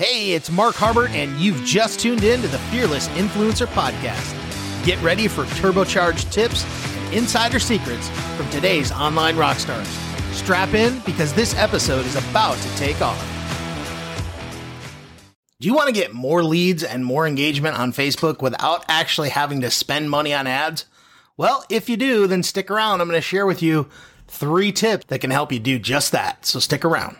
Hey, it's Mark Harbert, and you've just tuned in to the Fearless Influencer Podcast. Get ready for turbocharged tips and insider secrets from today's online rock stars. Strap in because this episode is about to take off. Do you want to get more leads and more engagement on Facebook without actually having to spend money on ads? Well, if you do, then stick around. I'm going to share with you three tips that can help you do just that. So stick around.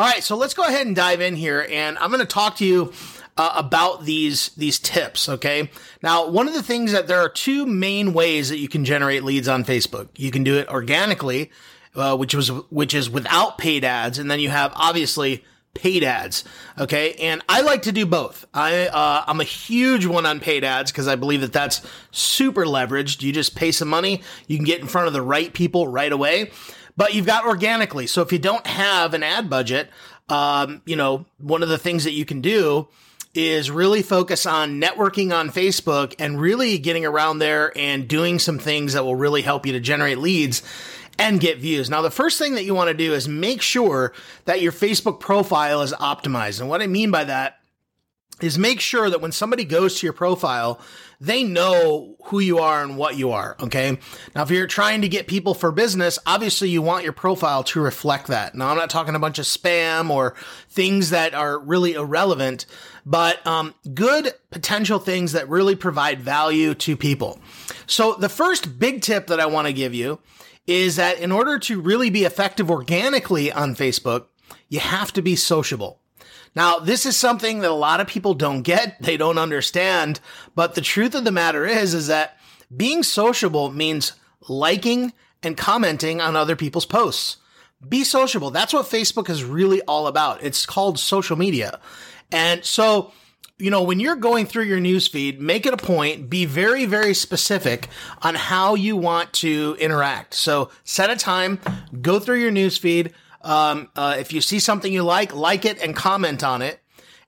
All right, so let's go ahead and dive in here, and I'm going to talk to you uh, about these these tips. Okay, now one of the things that there are two main ways that you can generate leads on Facebook. You can do it organically, uh, which was which is without paid ads, and then you have obviously paid ads. Okay, and I like to do both. I uh, I'm a huge one on paid ads because I believe that that's super leveraged. You just pay some money, you can get in front of the right people right away but you've got organically. So if you don't have an ad budget, um, you know, one of the things that you can do is really focus on networking on Facebook and really getting around there and doing some things that will really help you to generate leads and get views. Now, the first thing that you want to do is make sure that your Facebook profile is optimized. And what I mean by that is make sure that when somebody goes to your profile, they know who you are and what you are. Okay. Now, if you're trying to get people for business, obviously you want your profile to reflect that. Now, I'm not talking a bunch of spam or things that are really irrelevant, but um, good potential things that really provide value to people. So, the first big tip that I want to give you is that in order to really be effective organically on Facebook, you have to be sociable. Now, this is something that a lot of people don't get, they don't understand, but the truth of the matter is is that being sociable means liking and commenting on other people's posts. Be sociable. That's what Facebook is really all about. It's called social media. And so, you know, when you're going through your newsfeed, make it a point, be very, very specific on how you want to interact. So set a time, go through your newsfeed, um, uh, if you see something you like, like it and comment on it.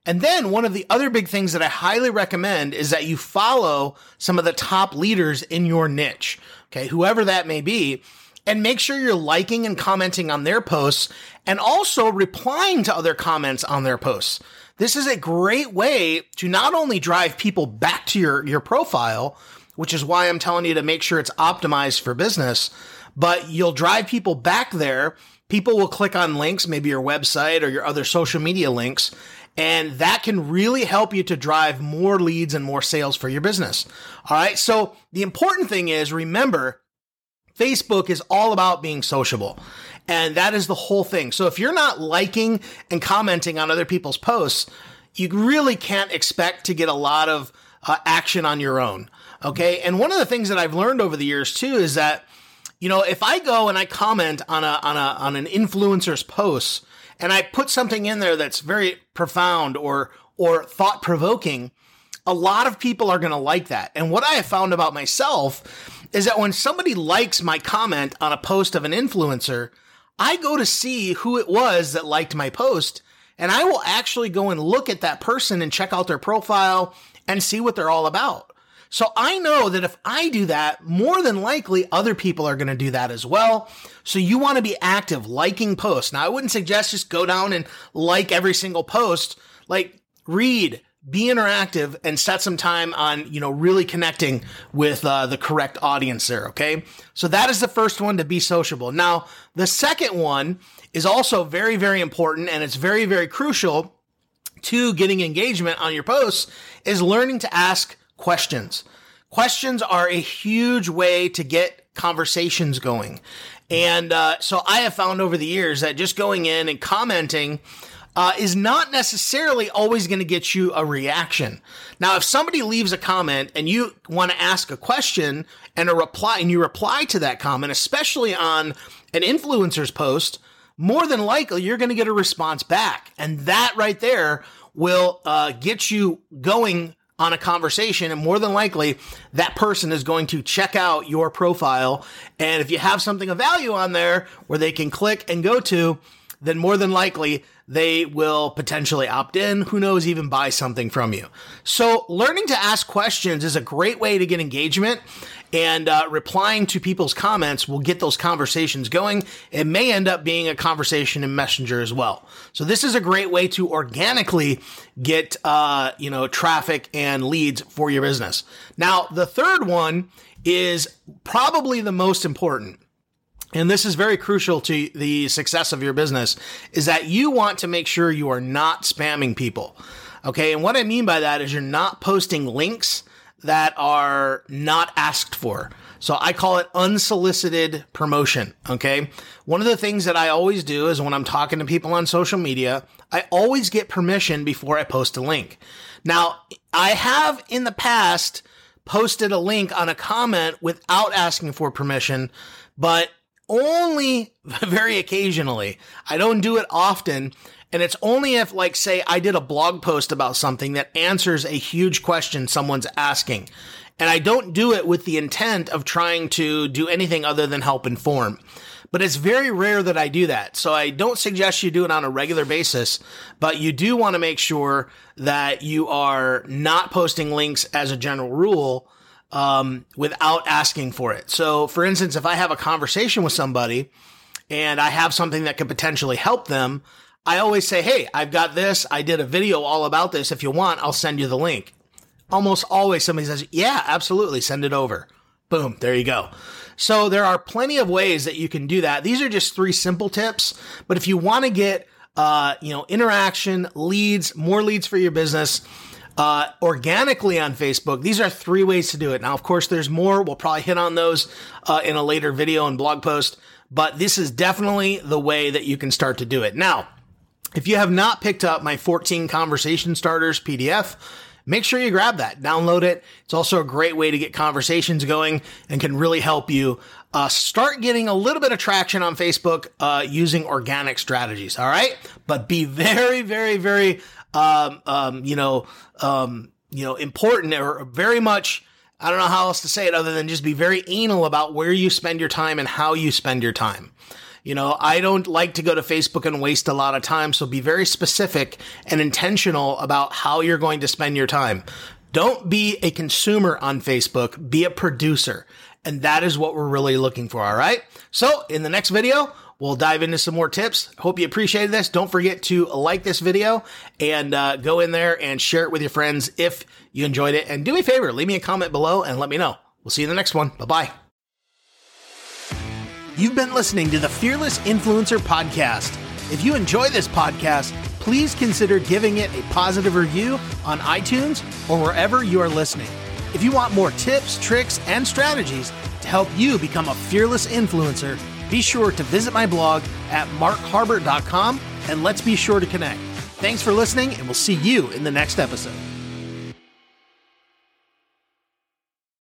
And then one of the other big things that I highly recommend is that you follow some of the top leaders in your niche. Okay. Whoever that may be. And make sure you're liking and commenting on their posts and also replying to other comments on their posts. This is a great way to not only drive people back to your, your profile, which is why I'm telling you to make sure it's optimized for business, but you'll drive people back there people will click on links, maybe your website or your other social media links, and that can really help you to drive more leads and more sales for your business. All right. So the important thing is remember, Facebook is all about being sociable. And that is the whole thing. So if you're not liking and commenting on other people's posts, you really can't expect to get a lot of uh, action on your own. Okay. And one of the things that I've learned over the years too is that you know, if I go and I comment on a on a on an influencer's post and I put something in there that's very profound or or thought provoking, a lot of people are going to like that. And what I have found about myself is that when somebody likes my comment on a post of an influencer, I go to see who it was that liked my post and I will actually go and look at that person and check out their profile and see what they're all about. So I know that if I do that, more than likely other people are going to do that as well. So you want to be active, liking posts. Now I wouldn't suggest just go down and like every single post. Like read, be interactive and set some time on, you know, really connecting with uh, the correct audience there. Okay. So that is the first one to be sociable. Now, the second one is also very, very important and it's very, very crucial to getting engagement on your posts is learning to ask questions. Questions are a huge way to get conversations going. And uh, so I have found over the years that just going in and commenting uh, is not necessarily always going to get you a reaction. Now, if somebody leaves a comment and you want to ask a question and a reply, and you reply to that comment, especially on an influencer's post, more than likely you're going to get a response back. And that right there will uh, get you going on a conversation and more than likely that person is going to check out your profile. And if you have something of value on there where they can click and go to, then more than likely they will potentially opt in. Who knows, even buy something from you. So learning to ask questions is a great way to get engagement and uh, replying to people's comments will get those conversations going. It may end up being a conversation in Messenger as well. So this is a great way to organically get, uh, you know, traffic and leads for your business. Now, the third one is probably the most important and this is very crucial to the success of your business, is that you want to make sure you are not spamming people. Okay. And what I mean by that is you're not posting links that are not asked for. So I call it unsolicited promotion. Okay. One of the things that I always do is when I'm talking to people on social media, I always get permission before I post a link. Now, I have in the past posted a link on a comment without asking for permission, but only very occasionally. I don't do it often. And it's only if, like, say, I did a blog post about something that answers a huge question someone's asking. And I don't do it with the intent of trying to do anything other than help inform. But it's very rare that I do that. So I don't suggest you do it on a regular basis, but you do want to make sure that you are not posting links as a general rule um, without asking for it. So, for instance, if I have a conversation with somebody and I have something that could potentially help them, I always say, Hey, I've got this. I did a video all about this. If you want, I'll send you the link. Almost always somebody says, Yeah, absolutely. Send it over. Boom. There you go. So there are plenty of ways that you can do that. These are just three simple tips. But if you want to get, uh, you know, interaction, leads, more leads for your business, uh, organically on Facebook. These are three ways to do it. Now, of course, there's more. We'll probably hit on those uh, in a later video and blog post, but this is definitely the way that you can start to do it. Now, if you have not picked up my 14 conversation starters PDF, make sure you grab that, download it. It's also a great way to get conversations going and can really help you uh, start getting a little bit of traction on Facebook uh, using organic strategies. All right, but be very, very, very um, um, you know, um, you know, important or very much. I don't know how else to say it other than just be very anal about where you spend your time and how you spend your time. You know, I don't like to go to Facebook and waste a lot of time. So be very specific and intentional about how you're going to spend your time. Don't be a consumer on Facebook, be a producer. And that is what we're really looking for. All right. So in the next video, We'll dive into some more tips. Hope you appreciated this. Don't forget to like this video and uh, go in there and share it with your friends if you enjoyed it. And do me a favor, leave me a comment below and let me know. We'll see you in the next one. Bye bye. You've been listening to the Fearless Influencer Podcast. If you enjoy this podcast, please consider giving it a positive review on iTunes or wherever you are listening. If you want more tips, tricks, and strategies to help you become a fearless influencer, be sure to visit my blog at markharbert.com and let's be sure to connect. Thanks for listening, and we'll see you in the next episode.